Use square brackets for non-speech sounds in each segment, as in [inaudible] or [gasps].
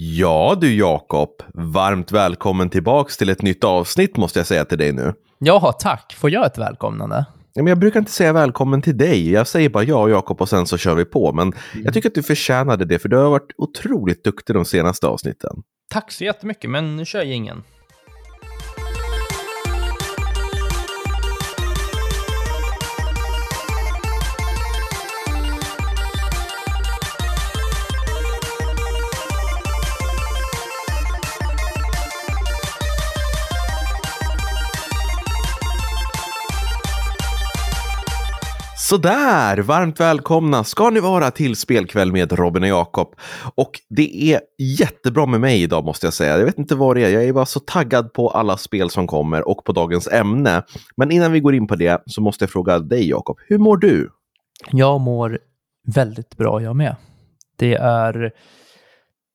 Ja du Jakob, varmt välkommen tillbaks till ett nytt avsnitt måste jag säga till dig nu. Ja, tack. Får jag ett välkomnande? Ja, men jag brukar inte säga välkommen till dig, jag säger bara ja Jakob och sen så kör vi på. Men Mm. jag tycker att du förtjänade det för du har varit otroligt duktig de senaste avsnitten. Tack så jättemycket, men nu kör jag ingen. Sådär, varmt välkomna ska ni vara till Spelkväll med Robin och Jakob. Och det är jättebra med mig idag måste jag säga. Jag vet inte vad det är, jag är bara så taggad på alla spel som kommer och på dagens ämne. Men innan vi går in på det så måste jag fråga dig Jakob, hur mår du? Jag mår väldigt bra jag med. Det är...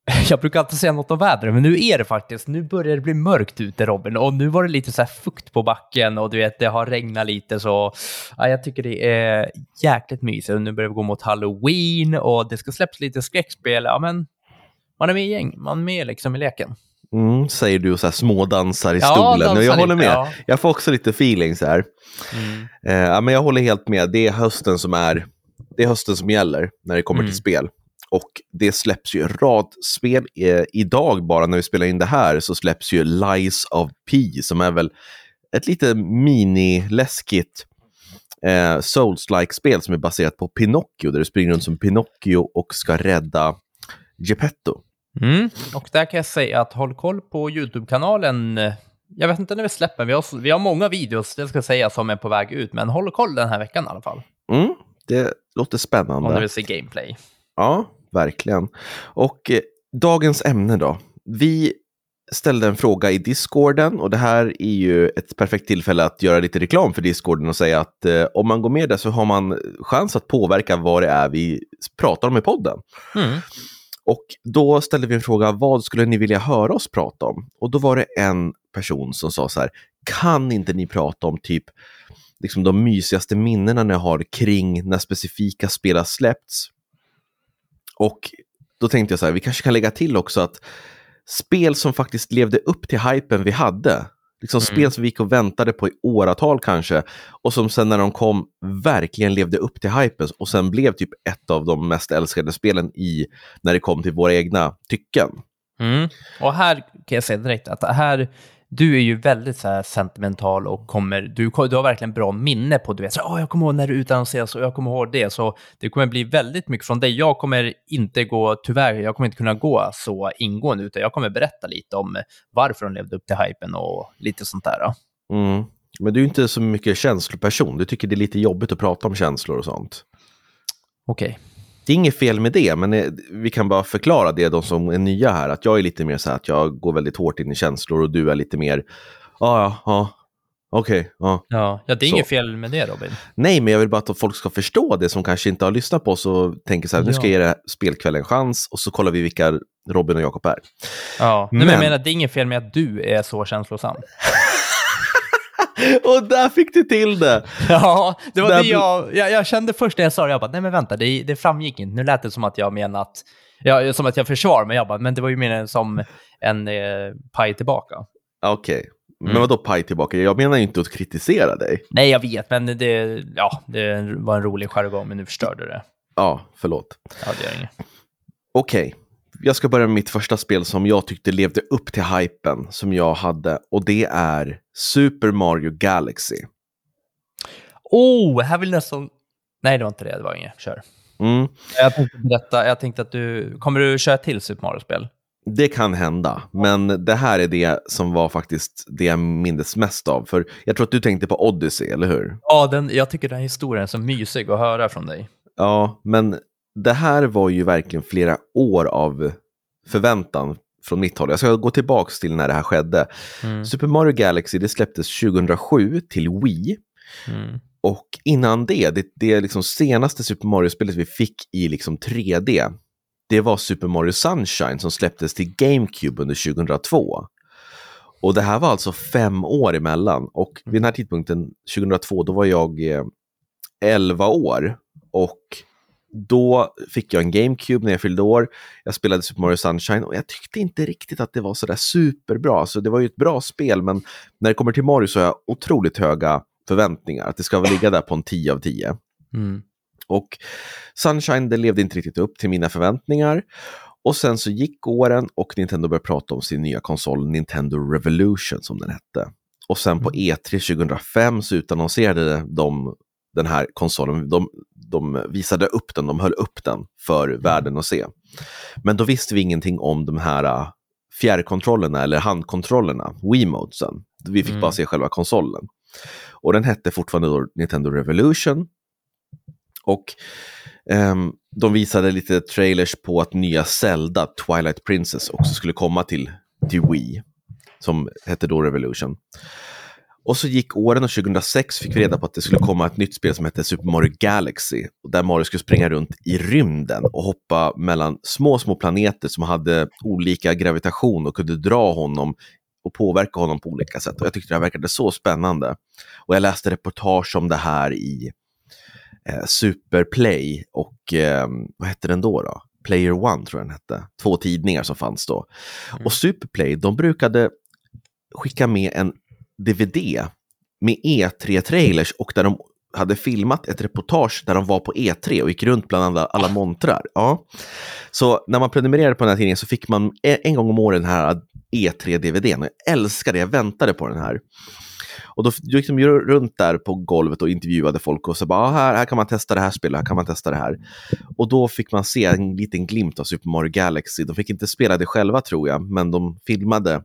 [laughs] Jag brukar alltid säga något om vädret, men nu är det faktiskt, nu börjar det bli mörkt ute Robin, och nu var det lite så här fukt på backen och du vet, det har regnat lite så, ja, jag tycker det är jäkligt mysigt. Nu börjar vi gå mot halloween och det ska släppas lite skräckspel, ja men man är med i gäng, man är med liksom i leken. Mm, säger du och så här smådansar i Ja, stolen. och jag håller med. ja. Jag får också lite feeling så här. Mm. Eh, ja, men jag håller helt med. Det är hösten som är det är hösten som gäller när det kommer Mm. till spel. Och det släpps ju en rad spel. Eh, idag bara när vi spelar in det här så släpps ju Lies of P som är väl ett lite mini-läskigt eh, Souls-like-spel som är baserat på Pinocchio där du springer runt som Pinocchio och ska rädda Geppetto. Mm. Och där kan jag säga att håll koll på YouTube-kanalen. Jag vet inte när vi släpper, vi har, vi har många videos, det ska jag säga, som är på väg ut, men håll koll den här veckan i alla fall. Mm, det låter Om spännande. du vill se gameplay. Ja, verkligen. Och eh, dagens ämne då. Vi ställde en fråga i Discorden och det här är ju ett perfekt tillfälle att göra lite reklam för Discorden och säga att eh, om man går med där så har man chans att påverka vad det är vi pratar om i podden. Mm. Och då ställde vi en fråga, vad skulle ni vilja höra oss prata om? Och då var det en person som sa så här, kan inte ni prata om typ liksom de mysigaste minnena ni har kring när specifika spel har släppts? Och då tänkte jag så här, vi kanske kan lägga till också att spel som faktiskt levde upp till hypen vi hade, liksom Mm. spel som vi gick och väntade på i åratal kanske, och som sen när de kom verkligen levde upp till hypen och sen blev typ ett av de mest älskade spelen i när det kom till våra egna tycken. Mm. Och här kan jag säga direkt att här, du är ju väldigt så sentimental och kommer, du, du har verkligen bra minne på, du vet, så, "Åh, jag kommer ihåg när det utannonserades och jag kommer ihåg det, så det kommer bli väldigt mycket från dig. Jag kommer inte gå, tyvärr, jag kommer inte kunna gå så ingående, utan jag kommer berätta lite om varför de levde upp till hypen och lite sånt där. Mm. Men du är inte så mycket känsloperson, du tycker det är lite jobbigt att prata om känslor och sånt. Okej. Det är inget fel med det, men eh, vi kan bara förklara det, de som är nya här, att jag är lite mer så här att jag går väldigt hårt in i känslor och du är lite mer, "Ah, ja, ja, okej, ja. Ja, ja, det är Så. inget fel med det, Robin. Nej, men jag vill bara att folk ska förstå det som kanske inte har lyssnat på oss och tänker så här, nu ska jag ge det här spelkvällen en chans och så kollar vi vilka Robin och Jakob är. Ja, Nej, men jag Men- menar, det är inget fel med att du är så känslosam. [laughs] [laughs] och där fick du till det! Ja, det var Där det jag, jag, jag kände först när jag sa det, jag bara, nej men vänta, det, det framgick inte. Nu lät det som att jag menar att, ja, som att jag försvarar mig, jag bara, men det var ju mer som en eh, paj tillbaka. Okej, men Mm. vadå paj tillbaka? Jag menar ju inte att kritisera dig. Nej, jag vet, men det, ja, det var en rolig jargong, men nu förstörde det. Ja, förlåt. Ja, det gör inget. Okej, jag ska börja med mitt första spel som jag tyckte levde upp till hypen som jag hade och det är Super Mario Galaxy. Oh, här vill nästan... Nej, det var inte det, det var inget. Kör. Mm, Jag tänkte berätta, jag tänkte att du, kommer du köra till Super Mario-spel? det kan hända, men det här är det som var faktiskt det jag mindes mest av. För jag tror att du tänkte på Odyssey, eller hur? Ja, den, jag tycker den här historien är så mysig att höra från dig. Ja, men det här var ju verkligen flera år av förväntan från mitt håll. Jag ska gå tillbaka till när det här skedde. Mm. Super Mario Galaxy det släpptes 2007 till Wii. Mm. Och innan det, det, det liksom senaste Super Mario-spelet vi fick i liksom 3D, det var Super Mario Sunshine som släpptes till GameCube under 2002. Och det här var alltså fem år emellan. Och vid den här tidpunkten, 2002, då var jag eh, 11 år. Och då fick jag en GameCube när jag fyllde år. Jag spelade Super Mario Sunshine och jag tyckte inte riktigt att det var sådär superbra. Så det var ju ett bra spel, men när det kommer till Mario så har jag otroligt höga förväntningar. Att det ska ligga där på en 10 av 10. Mm. Och Sunshine, det levde inte riktigt upp till mina förväntningar. Och sen så gick åren och Nintendo började prata om sin nya konsol Nintendo Revolution som den hette. Och sen på E3 2005 så utannonserade de den här konsolen. De, de visade upp den, de höll upp den för världen att se. Men då visste vi ingenting om de här äh, fjärrkontrollerna eller handkontrollerna, Wiimotesen. Vi fick Mm. bara se själva konsolen. Och den hette fortfarande Nintendo Revolution. Och ehm, de visade lite trailers på att nya Zelda, Twilight Princess, också skulle komma till, till Wii. Som hette då Revolution. Och så gick åren och 2006 fick vi reda på att det skulle komma ett nytt spel som hette Super Mario Galaxy. Där Mario skulle springa runt i rymden och hoppa mellan små, små planeter som hade olika gravitation och kunde dra honom och påverka honom på olika sätt. Och jag tyckte det här verkade så spännande. Och jag läste reportage om det här i eh, Superplay och eh, vad hette den då? då? Player One tror jag den hette. Två tidningar som fanns då. Mm. Och Superplay, de brukade skicka med en DVD med E3-trailers och där de hade filmat ett reportage där de var på E3 och gick runt bland alla, alla montrar. Ja. Så när man prenumererade på den här tidningen så fick man en gång om året den här E3-DVDn. Och jag älskade det, jag väntade på den här. Och då gick de runt där på golvet och intervjuade folk och så bara, ah, här, här kan man testa det här spelet, här kan man testa det här. Och då fick man se en liten glimt av Super Mario Galaxy. De fick inte spela det själva tror jag, men de filmade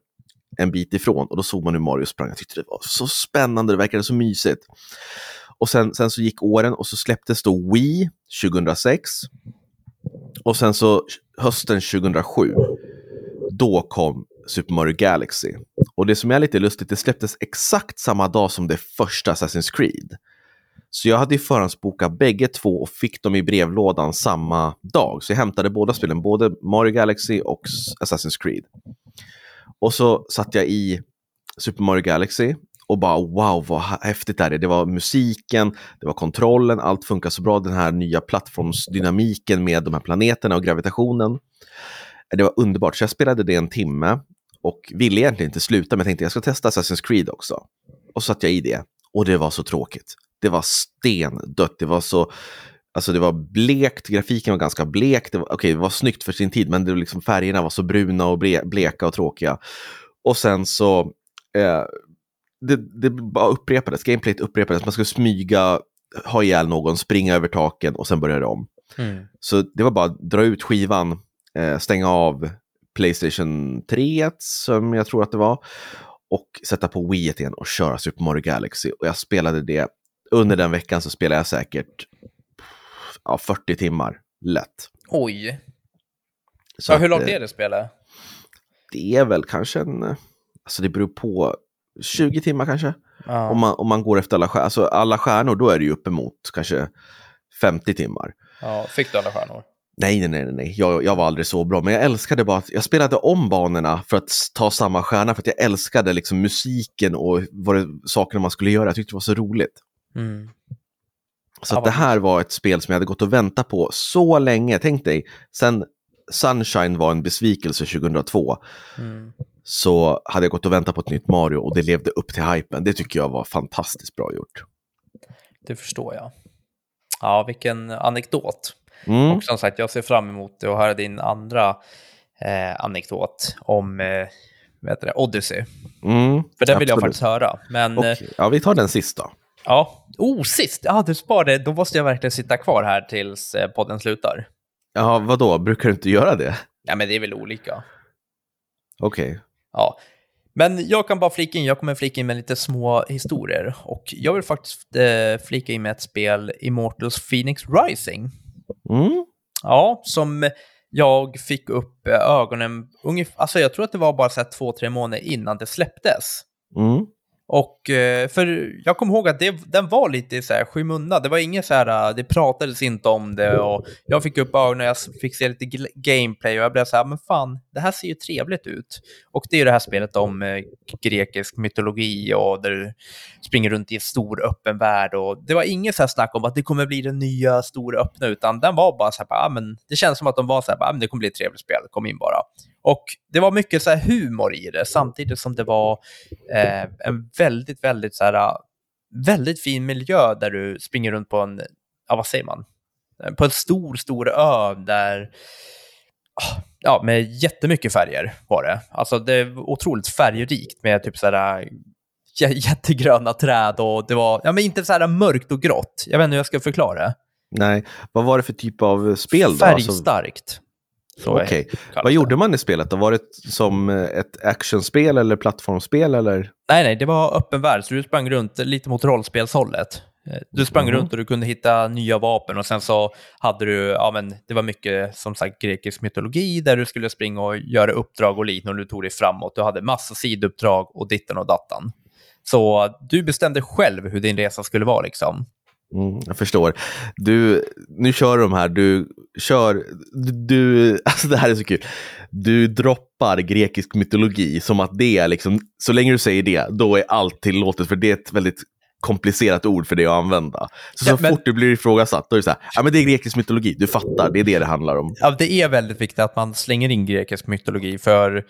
en bit ifrån och då såg man hur Mario sprang. Jag tyckte det var så spännande, det verkade så mysigt. Och sen, sen så gick åren och så släpptes då Wii 2006. Och sen så hösten 2007, då kom Super Mario Galaxy. Och det som är lite lustigt, det släpptes exakt samma dag som det första Assassin's Creed. Så jag hade ju förhandsbokat bägge två och fick dem i brevlådan samma dag. Så jag hämtade båda spelen, både Mario Galaxy och Assassin's Creed. Och så satt jag i Super Mario Galaxy och bara wow vad häftigt det är. Det var musiken, det var kontrollen, allt funkar så bra. Den här nya plattformsdynamiken med de här planeterna och gravitationen. Det var underbart, så jag spelade det en timme och ville egentligen inte sluta, men jag tänkte jag ska testa Assassin's Creed också. Och så satt jag i det och det var så tråkigt. Det var stendött, det var så Alltså det var blekt, grafiken var ganska blek. Det var, okay, det var snyggt för sin tid, men det var liksom, färgerna var så bruna och ble, bleka och tråkiga. Och sen så, eh, det, det bara upprepades, gameplayet upprepades. Man skulle smyga, ha ihjäl någon, springa över taken och sen börja om. Mm. Så det var bara att dra ut skivan, eh, stänga av Playstation 3 som jag tror att det var och sätta på Wii igen och köra Super Mario Galaxy. Och jag spelade det, under den veckan så spelade jag säkert ja, 40 timmar lätt. Oj. Så Ja, hur långt eh, är det spelet? Det är väl kanske en, alltså det beror på, 20 timmar kanske. Ja. Om, man, om man går efter alla stjärnor, alltså alla stjärnor då är det ju uppemot kanske 50 timmar. ja. Fick du alla stjärnor? Nej, nej, nej, nej. Jag, jag var aldrig så bra, men jag älskade bara att jag spelade om banorna för att ta samma stjärna, för att jag älskade liksom musiken och vad det, sakerna man skulle göra. Jag tyckte det var så roligt. Mm. Så Ja, det här var ett spel som jag hade gått och väntat på så länge. Tänk dig, sen Sunshine var en besvikelse 2002, Mm. så hade jag gått och väntat på ett nytt Mario och det levde upp till hypen. Det tycker jag var fantastiskt bra gjort. Det förstår jag. Ja, vilken anekdot. Mm. Och som sagt, jag ser fram emot att höra din andra eh, anekdot om eh, vad heter det, Odyssey. Mm. För den vill jag faktiskt höra. Men eh, Okej, Ja, vi tar den sista. ja, oh, sist! Ja, du sparade. Då måste jag verkligen sitta kvar här tills eh, podden slutar. Ja, vadå? Brukar du inte göra det? Ja, men det är väl olika. Okej. Ja. Men jag kan bara flika in, jag kommer flika in med lite små historier. Och jag vill faktiskt eh, flika in med ett spel, Immortals Phoenix Rising. Mm. Ja, som jag fick upp eh, ögonen ungefär, alltså jag tror att det var bara så här två, tre månader innan det släpptes. Mm. Och eh, för jag kommer ihåg att det, den var lite så här skymundan. Det var inget så här, eh, det pratades inte om det och jag fick upp ögonen och jag fick se lite gameplay och jag blev så här, men fan, det här ser ju trevligt ut. Och det är ju det här spelet om eh, grekisk mytologi och där du springer runt i en stor öppen värld och det var inget så här snack om att det kommer bli den nya stora öppna, utan den var bara så här, ah, men det känns som att de var så här, ah, men det kommer bli ett trevligt spel, kom in bara. Och det var mycket så humor i det, samtidigt som det var eh, en väldigt, väldigt så här, väldigt fin miljö där du springer runt på en, ja vad säger man, på en stor, stor ö där, ja, med jättemycket färger var det. Alltså det var otroligt färgrikt med typ så här jättegröna träd och det var, ja men inte så här mörkt och grått. Jag vet inte hur jag ska förklara. Nej, vad var det för typ av spel då? Alltså- Färgstarkt. Okej. Okay. Vad gjorde man i spelet då? Var det som ett actionspel eller plattformsspel? Eller? Nej, nej, det var öppen värld, så du sprang runt lite mot rollspelshållet. Eh, du sprang mm. runt och du kunde hitta nya vapen och sen så hade du, ja men det var mycket som sagt grekisk mytologi där du skulle springa och göra uppdrag och liknande och du tog dig framåt. Du hade massa sidouppdrag och ditten och dattan. Så du bestämde själv hur din resa skulle vara liksom. Mm, jag förstår. Du, nu kör du de här, du kör, du, [laughs] alltså det här är så kul. Du droppar grekisk mytologi som att det är liksom, så länge du säger det, då är allt tillåtet för det är ett väldigt komplicerat ord för det att använda. Så, så men... fort du blir ifrågasatt, då är det så här, ja men det är grekisk mytologi, du fattar, det är det det handlar om. Ja, det är väldigt viktigt att man slänger in grekisk mytologi, för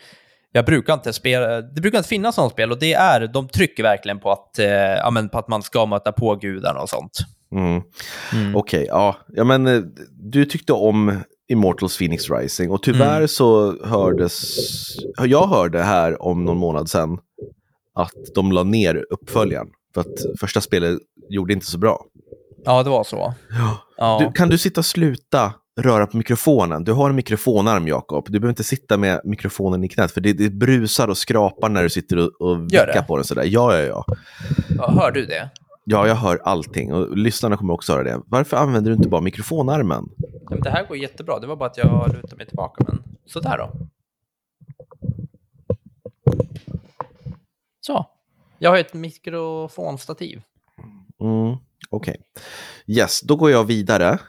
jag brukar inte spela, det brukar inte finnas sådana spel och det är, de trycker verkligen på att, eh, ja, men på att man ska möta på gudarna och sånt. Mm. Mm. Okej, okay, ja. ja men eh, du tyckte om Immortals Phoenix Rising och tyvärr mm. så hördes, jag hörde här om någon månad sedan att de la ner uppföljaren för att första spelet gjorde inte så bra. Ja, det var så. Ja. ja. Du, kan du sitta och sluta röra på mikrofonen. Du har en mikrofonarm, Jakob. Du behöver inte sitta med mikrofonen i knät, för det, det brusar och skrapar när du sitter och, och vickar på den sådär. Ja, ja, ja, ja. Hör du det? Ja, jag hör allting och lyssnarna kommer också höra det. Varför använder du inte bara mikrofonarmen? det här går jättebra. Det var bara att jag lutade mig tillbaka, men sådär då. Så. Jag har ett mikrofonstativ. Mm, Okej. Okay. Yes, då går jag vidare.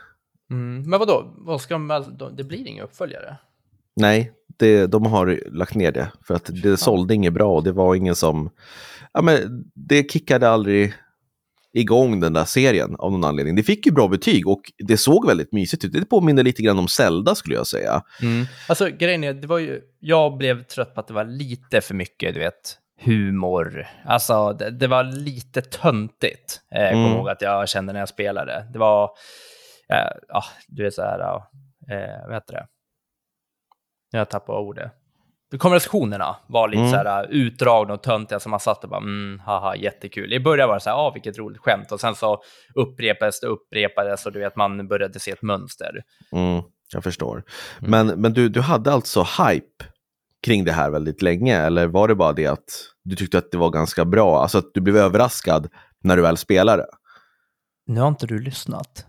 Mm, men vadå? Vad ska man, det blir inga uppföljare? Nej, det, de har lagt ner det. För att det sålde inget bra och det var ingen som... Ja, men det kickade aldrig igång den där serien av någon anledning. Det fick ju bra betyg och det såg väldigt mysigt ut. Det påminner lite grann om Zelda skulle jag säga. Mm. Alltså grejen är, det var ju, jag blev trött på att det var lite för mycket, du vet, humor. Alltså det, det var lite töntigt. Eh, jag kommer mm. ihåg att jag kände när jag spelade. Det var eh, ja, du är så här, eh, vad heter det? Jag tappar ordet. Konversationerna var lite mm. så här utdragna och töntiga, så man satt och bara mm, haha, jättekul. I början var det så här, ah, vilket roligt skämt, och sen så upprepades det, upprepades, och du vet, man började se ett mönster. Mm, jag förstår. Mm. Men, men du, du hade alltså hype kring det här väldigt länge, eller var det bara det att du tyckte att det var ganska bra, alltså att du blev överraskad när du väl spelade? Nu har inte du lyssnat.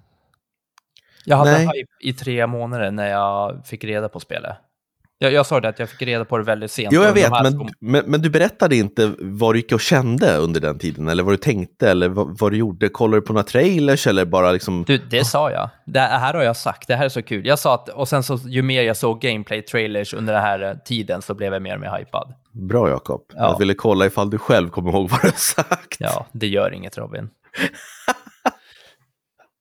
Jag hade Nej. hype i tre månader när jag fick reda på spelet. Jag, jag sa det att jag fick reda på det väldigt sent. Jo, jag vet, men, men, men, du berättade inte vad du gick och kände under den tiden, eller vad du tänkte, eller vad, vad du gjorde. Kollade du på några trailers, eller bara liksom... Du, det sa jag. Det här har jag sagt, det här är så kul. Jag sa att, och sen så, ju mer jag såg gameplay-trailers under den här tiden, så blev jag mer och mer hypad. Bra, Jakob. Ja. Jag ville kolla ifall du själv kommer ihåg vad du har sagt. Ja, det gör inget, Robin. [laughs]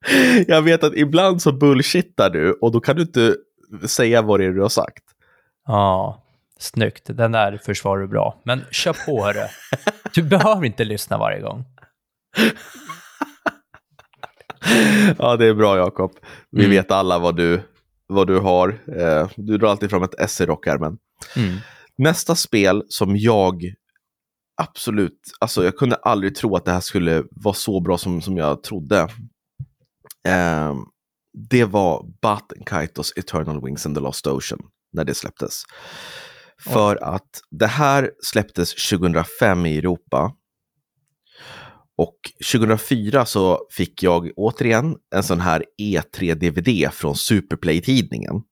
[laughs] jag vet att ibland så bullshittar du och då kan du inte säga vad det är du har sagt. Ja, snyggt. Den där försvarar du bra. Men kör på hörru. Du behöver inte lyssna varje gång. [laughs] ja, det är bra Jakob. Vi mm. vet alla vad du, vad du har. Eh, du drar alltid fram ett S i rockärmen. Mm. Nästa spel som jag absolut, alltså jag kunde aldrig tro att det här skulle vara så bra som, som jag trodde. Eh, det var Baten Kaitos Eternal Wings and the Lost Ocean när det släpptes. För att det här släpptes 2005 i Europa. Och 2004 så fick jag återigen en sån här E3-DVD från Superplay-tidningen.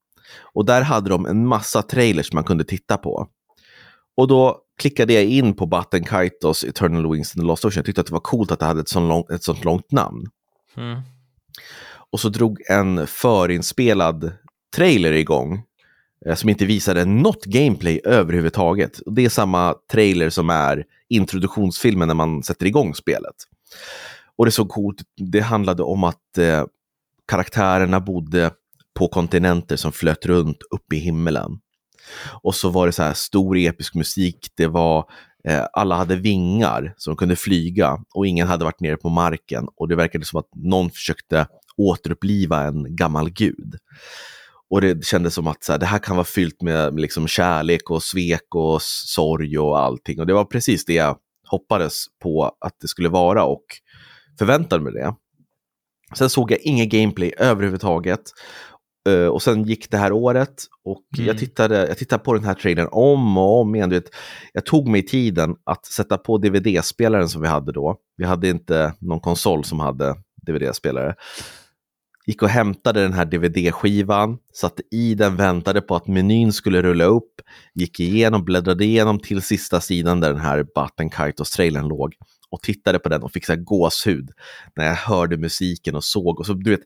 Och där hade de en massa trailers man kunde titta på. Och då klickade jag in på Button Kaitos Eternal Wings and the Lost Ocean. Jag tyckte att det var coolt att det hade ett sånt långt, ett sånt långt namn. Mm. Och så drog en förinspelad trailer igång eh, som inte visade något gameplay överhuvudtaget. Och det är samma trailer som är introduktionsfilmen när man sätter igång spelet. Och det såg coolt Det handlade om att eh, karaktärerna bodde på kontinenter som flöt runt uppe i himmelen. Och så var det så här stor episk musik. Det var Eh, alla hade vingar så de kunde flyga och ingen hade varit nere på marken. Och det verkade som att någon försökte återuppliva en gammal gud. Och det kändes som att så här, det här kan vara fyllt med, med liksom kärlek och svek och sorg och allting. Och det var precis det jag hoppades på att det skulle vara och förväntade mig det. Sen såg jag inget gameplay överhuvudtaget. Uh, och sen gick det här året och mm. jag, tittade, jag tittade på den här trailern om och om igen. Du vet, jag tog mig tiden att sätta på DVD-spelaren som vi hade då. Vi hade inte någon konsol som hade DVD-spelare. Gick och hämtade den här DVD-skivan, satte i den, väntade på att menyn skulle rulla upp, gick igenom, bläddrade igenom till sista sidan där den här Button Kaitos-trailern låg och tittade på den och fick så här gåshud när jag hörde musiken och såg. Och så, du vet,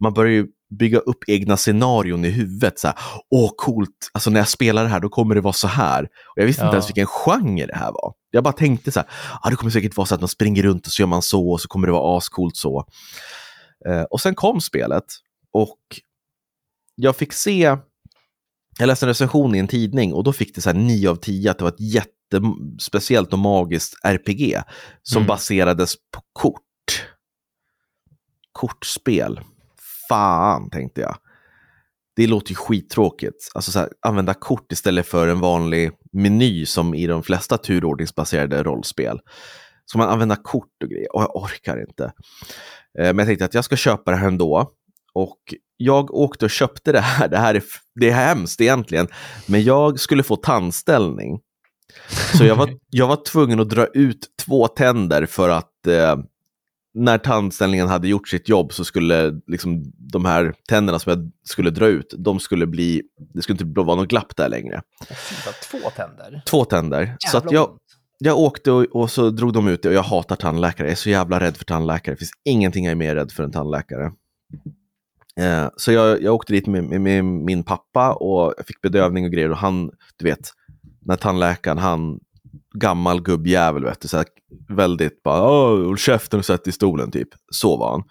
man börjar ju bygga upp egna scenarion i huvudet. Så här, Åh, coolt, alltså när jag spelar det här då kommer det vara så här. Och jag visste ja. inte ens vilken genre det här var. Jag bara tänkte så här, ah, det kommer säkert vara så att man springer runt och så gör man så och så kommer det vara ascoolt så. Eh, och sen kom spelet och jag fick se, jag läste en recension i en tidning och då fick det så här 9 av 10 att det var ett jättespeciellt och magiskt RPG som mm. baserades på kort. Kortspel. Fan, tänkte jag. Det låter ju skittråkigt. Alltså så här, använda kort istället för en vanlig meny som i de flesta turordningsbaserade rollspel. Ska man använda kort och grejer och jag orkar inte. Eh, men jag tänkte att jag ska köpa det här ändå. Och jag åkte och köpte det här. Det här är, det är hemskt egentligen. Men jag skulle få tandställning. Så jag var, jag var tvungen att dra ut två tänder för att eh, när tandställningen hade gjort sitt jobb så skulle liksom, de här tänderna som jag skulle dra ut, de skulle bli, det skulle inte vara något glapp där längre. Två tänder? Två tänder. Jävla så att jag, jag åkte och, och, så drog de ut det och jag hatar tandläkare. Jag är så jävla rädd för tandläkare. Det finns ingenting jag är mer rädd för än tandläkare. Eh, så jag, jag åkte dit med, med, med, min pappa och jag fick bedövning och grejer och han, du vet, när tandläkaren, han, gammal gubbjävel, vet du, så här, väldigt bara, håll käften och sätt i stolen typ. Så var han.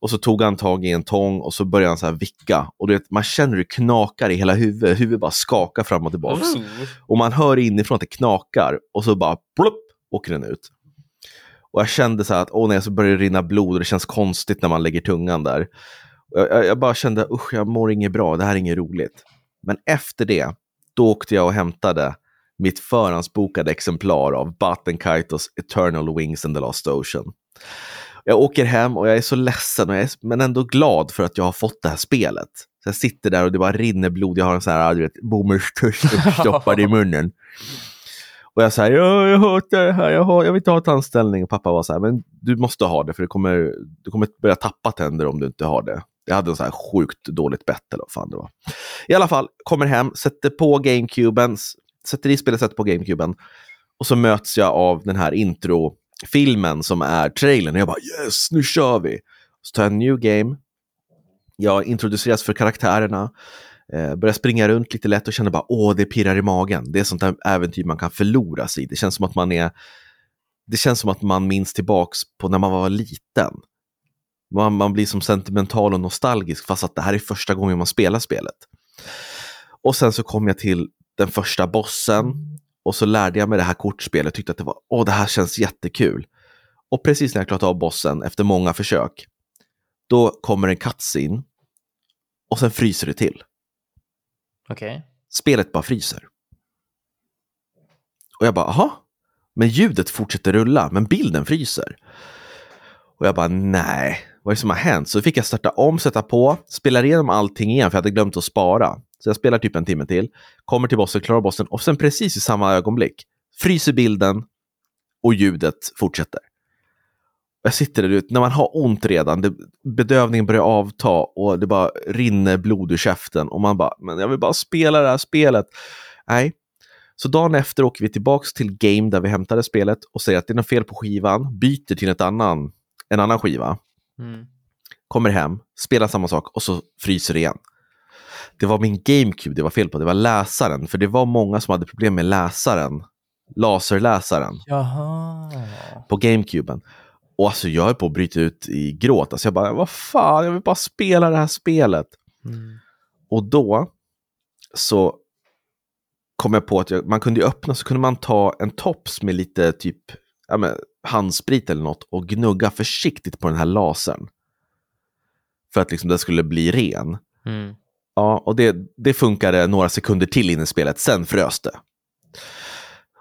Och så tog han tag i en tång och så började han så här vicka. Och du vet, man känner hur det knakar i hela huvudet. Huvudet bara skakar fram och tillbaka. Mm. Och man hör inifrån att det knakar och så bara plupp, åker den ut. Och jag kände så här att åh nej, så börjar det rinna blod och det känns konstigt när man lägger tungan där. Jag, jag, bara kände usch, jag mår inget bra, det här är inget roligt. Men efter det, då åkte jag och hämtade mitt förhandsbokade exemplar av Batten Kaitos Eternal Wings and the Lost Ocean. Jag åker hem och jag är så ledsen, och jag är, men ändå glad för att jag har fått det här spelet. Så jag sitter där och det bara rinner blod. Jag har en sån här, du vet, bomullstuss uppstoppad i munnen. Och jag säger, jag hatar det här, jag, har, jag vill inte ha tandställning. Och pappa var så här, men du måste ha det för det kommer, du kommer börja tappa tänder om du inte har det. Jag hade en så här sjukt dåligt bett eller vad fan det var. I alla fall, kommer hem, sätter på GameCuben, sätter i spelet, sätter på GameCuben. Och så möts jag av den här introfilmen som är trailern. Och jag bara yes, nu kör vi! Så tar jag en new game. Jag introduceras för karaktärerna. Eh, börjar springa runt lite lätt och känner bara åh, det pirrar i magen. Det är sånt där äventyr man kan förlora sig i. Det känns som att man är det känns som att man minns tillbaks på när man var liten. Man, man blir som sentimental och nostalgisk fast att det här är första gången man spelar spelet. Och sen så kom jag till den första bossen och så lärde jag mig det här kortspelet och tyckte att det var, åh, det här känns jättekul. Och precis när jag klarat av bossen efter många försök, då kommer en cutscene och sen fryser det till. Okej. Okay. Spelet bara fryser. Och jag bara, aha, men ljudet fortsätter rulla, men bilden fryser. Och jag bara, nej, vad är det som har hänt? Så fick jag starta om, sätta på, spela igenom allting igen för jag hade glömt att spara. Så jag spelar typ en timme till, kommer till bossen, klarar bossen och sen precis i samma ögonblick fryser bilden och ljudet fortsätter. Jag sitter där ute, när man har ont redan, det, bedövningen börjar avta och det bara rinner blod ur käften och man bara, men jag vill bara spela det här spelet. Nej, Så dagen efter åker vi tillbaks till Game där vi hämtade spelet och säger att det är något fel på skivan, byter till ett annan, en annan skiva, Mm. kommer hem, spelar samma sak och så fryser det igen. Det var min GameCube det var fel på, det var läsaren, för det var många som hade problem med läsaren, laserläsaren Jaha. på GameCuben. Och alltså jag höll på att bryta ut i gråt, alltså jag bara, vad fan, jag vill bara spela det här spelet. Mm. Och då så kom jag på att jag, man kunde öppna så kunde man ta en tops med lite typ ja, men, handsprit eller något och gnugga försiktigt på den här lasern. För att liksom den skulle bli ren. Mm. Ja, och det, det funkade några sekunder till in i spelet, sen frös det.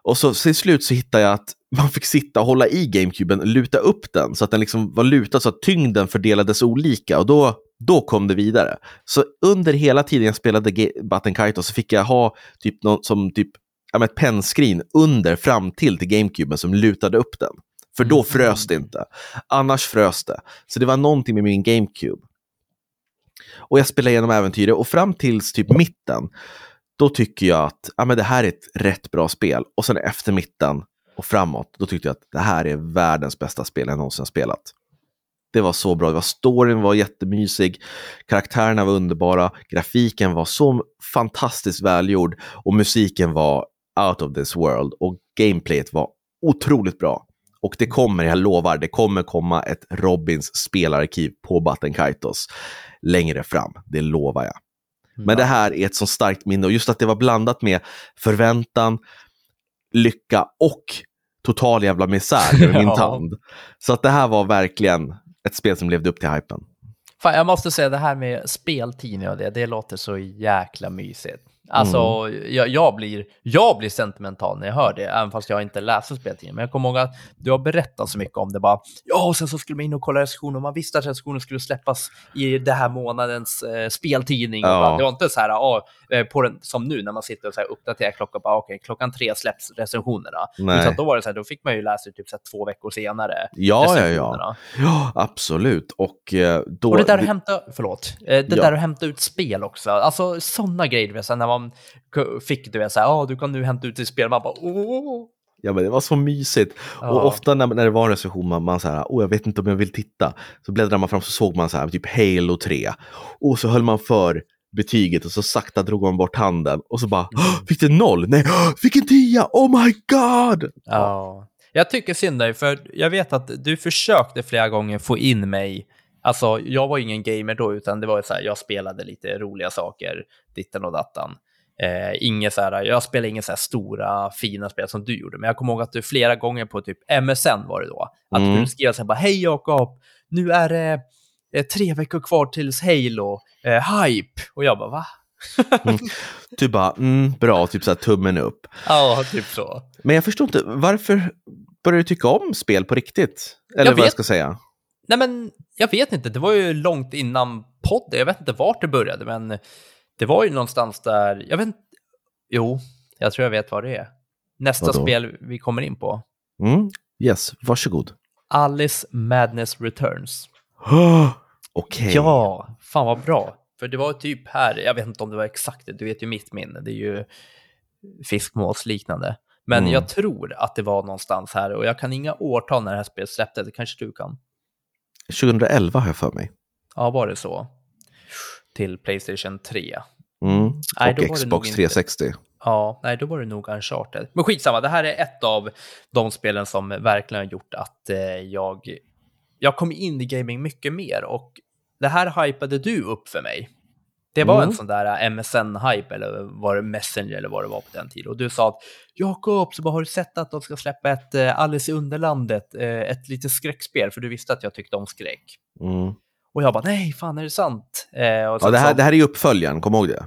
Och så till slut så hittade jag att man fick sitta och hålla i GameCuben, luta upp den så att den liksom var lutad så att tyngden fördelades olika och då, då kom det vidare. Så under hela tiden jag spelade Button så fick jag ha typ något som typ ja, ett pennskrin under fram till till GameCuben som lutade upp den. För då Mm. frös det inte. Annars frös det. Så det var någonting med min GameCube. Och jag spelar igenom äventyret och fram tills typ mitten, då tycker jag att ja, men det här är ett rätt bra spel. Och sen efter mitten och framåt, då tyckte jag att det här är världens bästa spel jag någonsin har spelat. Det var så bra, det var storyn var jättemysig, karaktärerna var underbara, grafiken var så fantastiskt välgjord och musiken var out of this world och gameplayet var otroligt bra. Och det kommer, jag lovar, det kommer komma ett Robins spelararkiv på Button Kaitos längre fram, det lovar jag. Men det här är ett så starkt minne och just att det var blandat med förväntan, lycka och total jävla misär med [laughs] min Ja. tand. Så att det här var verkligen ett spel som levde upp till hypen. Fan, jag måste säga det här med speltidning och det, det låter så jäkla mysigt. Alltså, jag, jag, blir, jag blir sentimental när jag hör det, även fast jag inte läser speltidningen. Men jag kommer ihåg att du har berättat så mycket om det. Bara, ja, och sen så skulle man in och kolla recensioner och man visste att recensionen skulle släppas i det här månadens eh, speltidning. Ja. bara, det var inte så här, ah, på den, som nu när man sitter och så här, uppdaterar klockan, bara, okej, klockan tre släpps recensionerna. Nej. Utan då var det så här, då fick man ju läsa typ så här, två veckor senare. Ja, ja, ja. Ja, absolut. Och eh, då... Och det där att hämta, förlåt, eh, det Ja. där att hämta ut spel också, alltså sådana grejer, så här, när man k- fick, du så här, ja, du kan nu hämta ut ditt spel, man bara, åh. Ja, men det var så mysigt. Ja. Och ofta när, när det var en recension, man, man så här, oh, jag vet inte om jag vill titta. Så bläddrar man fram så såg man så här, typ Halo 3. Och så höll man för betyget och så sakta drog man bort handen. Och så bara, "Åh, fick det noll? Nej, åh, fick en tia! Oh my god! Ja. Jag tycker synd dig, för jag vet att du försökte flera gånger få in mig. Alltså, jag var ingen gamer då, utan det var så här, jag spelade lite roliga saker, ditten och dattan. Eh, inget så här, jag spelade inga så stora, fina spel som du gjorde, men jag kommer ihåg att du flera gånger på typ MSN var det då, att Mm. du skrev så här bara, hej Jakob, nu är det eh, tre veckor kvar tills Halo, eh, hype. Och jag bara, va? Du bara, mm, bra, typ så här tummen upp. Ja, typ så. Men jag förstår inte, varför började du tycka om spel på riktigt? Eller Jag vad jag vet- ska säga. Nej, men jag vet inte. Det var ju långt innan podden. Jag vet inte vart det började, men det var ju någonstans där. Jag vet inte. Jo, jag tror jag vet vad det är. Nästa Vadå? spel vi kommer in på. Mm, yes, varsågod. Alice Madness Returns. [gasps] Okej. Ja, fan vad bra. För det var typ här, jag vet inte om det var exakt det, du vet ju mitt minne, det är ju fiskmålsliknande. Men Mm. jag tror att det var någonstans här och jag kan inga årtal när det här spelet släpptes, det kanske du kan. 2011 har jag för mig. Ja, var det så? Till Playstation 3. Mm. Nej, och Xbox inte. 360. Ja, nej, då var det nog Uncharted. Men skitsamma, det här är ett av de spelen som verkligen har gjort att eh, jag, jag kom in i gaming mycket mer och det här hypade du upp för mig. Det var Mm. en sån där eh, MSN-hype eller var det Messenger eller vad det var på den tiden. Och du sa att Jakob, så har du sett att de ska släppa ett eh, Alice i Underlandet, eh, ett litet skräckspel, för du visste att jag tyckte om skräck. Mm. Och jag bara, nej, fan är det sant? Eh, Ja, det, här, så- det här är uppföljaren, kom ihåg det.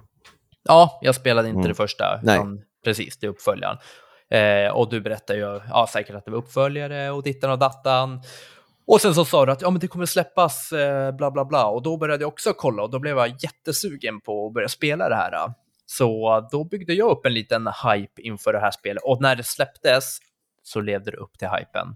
Ja, jag spelade inte Mm. det första, Nej. utan precis, det är uppföljaren. Eh, och du berättade ju ja, säkert att det var uppföljare och dittan och dattan. Och sen så sa du att ja, men det kommer släppas eh, bla bla bla och då började jag också kolla och då blev jag jättesugen på att börja spela det här. Så då byggde jag upp en liten hype inför det här spelet och när det släpptes så levde det upp till hypen.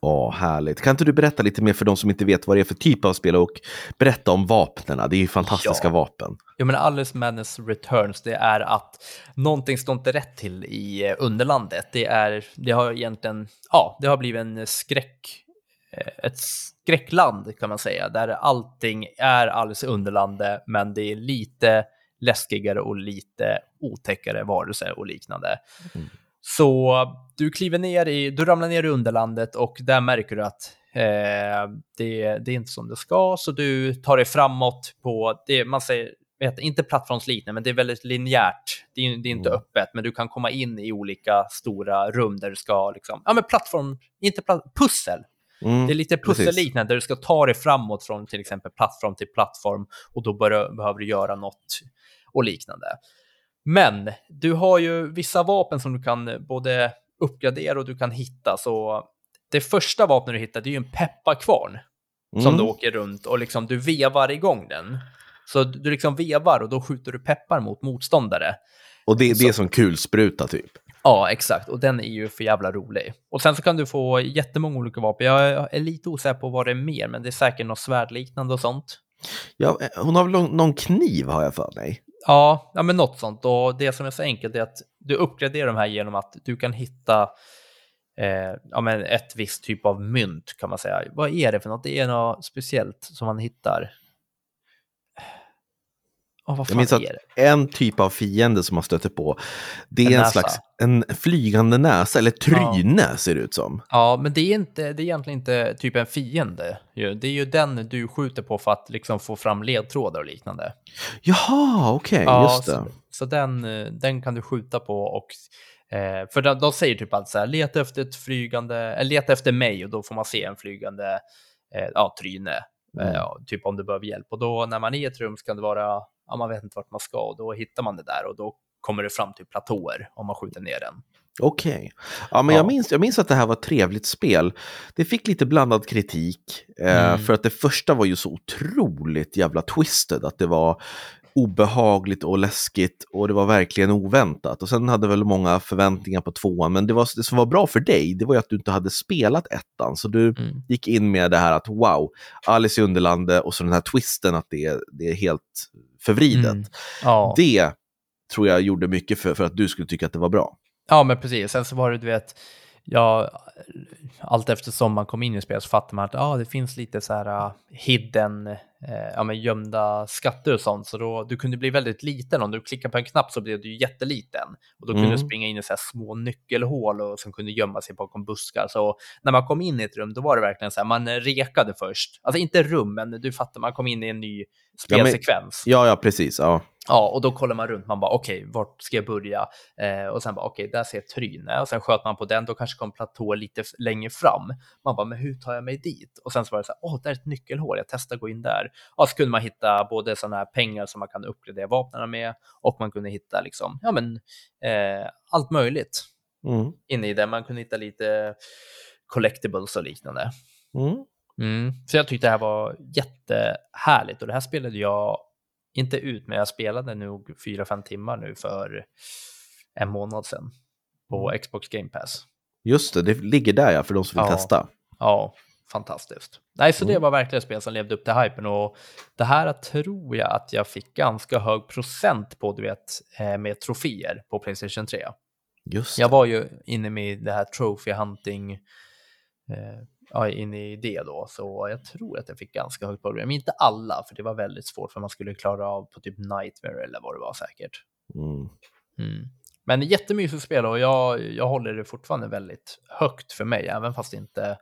Åh, härligt. Kan inte du berätta lite mer för de som inte vet vad det är för typ av spel och berätta om vapnen? Det är ju fantastiska Ja. vapen. Jo, men Alice Madness Returns, det är att någonting står inte rätt till i eh, underlandet. Det, är, det har egentligen, ja, det har blivit en skräck, eh, ett skräckland kan man säga, där allting är alldeles underlandet, men det är lite läskigare och lite otäckare varelser och liknande. Mm. Så du kliver ner i, du ramlar ner i underlandet och där märker du att eh, det, det är inte som det ska, så du tar dig framåt på, det, man säger, vet, inte plattformsliknande, men det är väldigt linjärt. Det är, det är inte Mm. öppet, men du kan komma in i olika stora rum där du ska, liksom, ja men plattform, inte platt, pussel. Mm. Det är lite pusselliknande där du ska ta dig framåt från till exempel plattform till plattform och då bör, behöver du göra något och liknande. Men du har ju vissa vapen som du kan både uppgradera och du kan hitta. Så det första vapnet du hittar det är ju en pepparkvarn som Mm. du åker runt och liksom du vevar igång den. Så du liksom vevar och då skjuter du peppar mot motståndare. Och det, det är som kulspruta typ. Ja, exakt. Och den är ju för jävla rolig. Och sen så kan du få jättemånga olika vapen. Jag är lite osäker på vad det är mer, men det är säkert något svärdliknande och sånt. Ja, eh, hon har väl någon- någon kniv har jag för mig. Ja, ja, men något sånt. Och det som är så enkelt är att du uppgraderar de här genom att du kan hitta eh, ja, men ett visst typ av mynt kan man säga. Vad är det för något? Det är något speciellt som man hittar. Oh, vad Jag minns att en typ av fiende som man stöter på, det är En en, slags en flygande näsa, eller tryne ser det ut som. Ja, men det är, inte, det är egentligen inte typ en fiende. Det är ju den du skjuter på för att liksom få fram ledtrådar och liknande. Jaha, okej, just det. Så, så den, eh, den kan du skjuta på och eh, för de, de säger typ att så här, leta efter ett flygande, eller leta efter mig och då får man se en flygande eh, ja, tryne, Mm. eh, ja, typ om du behöver hjälp. Och då när man är i ett rum så kan det vara, ja, man vet inte vart man ska och då hittar man det där och då kommer det fram till platåer om man skjuter ner den. Okej. Ja, men Ja. Jag, minns, jag minns att det här var ett trevligt spel. Det fick lite blandad kritik. Eh, Mm. För att det första var ju så otroligt jävla twisted. Att det var obehagligt och läskigt och det var verkligen oväntat. Och sen hade väl många förväntningar på tvåan. Men det, var, det som var bra för dig, det var ju att du inte hade spelat ettan. Så du Mm. gick in med det här att wow, Alice i Underlandet och så den här twisten att det, är- det är helt förvridet. Mm. Ja. Det tror jag gjorde mycket för, för att du skulle tycka att det var bra. Ja, men precis. Sen så var det, du vet, ja, allt eftersom man kom in i spelet så fattar man att ja, det finns lite så här uh, hidden, eh, ja, men gömda skatter och sånt. Så då, du kunde bli väldigt liten. Om du klickade på en knapp så blev du jätteliten. Och då kunde Mm. du springa in i så här små nyckelhål och som kunde gömma sig bakom buskar. Så när man kom in i ett rum, då var det verkligen så här, man rekade först. Alltså inte rum, men du fattar, man kom in i en ny Ja, men- spelsekvens. Ja, ja, precis. Ja. Ja, och då kollar man runt. Man bara okej, vart ska jag börja? Eh, och sen bara okej, där ser jag Tryne och sen sköt man på den. Då kanske kom platå lite längre fram. Man bara, men hur tar jag mig dit? Och sen så var det så här, åh, där är ett nyckelhål. Jag testar att gå in där. Och så kunde man hitta både sådana här pengar som man kan uppgradera vapnen med och man kunde hitta liksom, ja men eh, allt möjligt Mm. inne i det. Man kunde hitta lite collectibles och liknande. Mm. Mm. Så jag tyckte det här var jättehärligt och det här spelade jag inte ut, men jag spelade nog 4-5 timmar nu för en månad sedan på Mm. Xbox Game Pass. Just det, det ligger där ja, för de som vill Ja. testa. Ja, fantastiskt. Nej, så det Mm. var verkligen ett spel som levde upp till hypen och det här tror jag att jag fick ganska hög procent på, du vet, eh, med troféer på Playstation 3. Just Jag det. var ju inne med det här trophy hunting, eh, ja, inne i det då, så jag tror att jag fick ganska högt. Men inte alla, för det var väldigt svårt, för man skulle klara av på typ Nightmare eller vad det var säkert. Mm. Mm. Men jättemysigt spel och jag, jag håller det fortfarande väldigt högt för mig, även fast det inte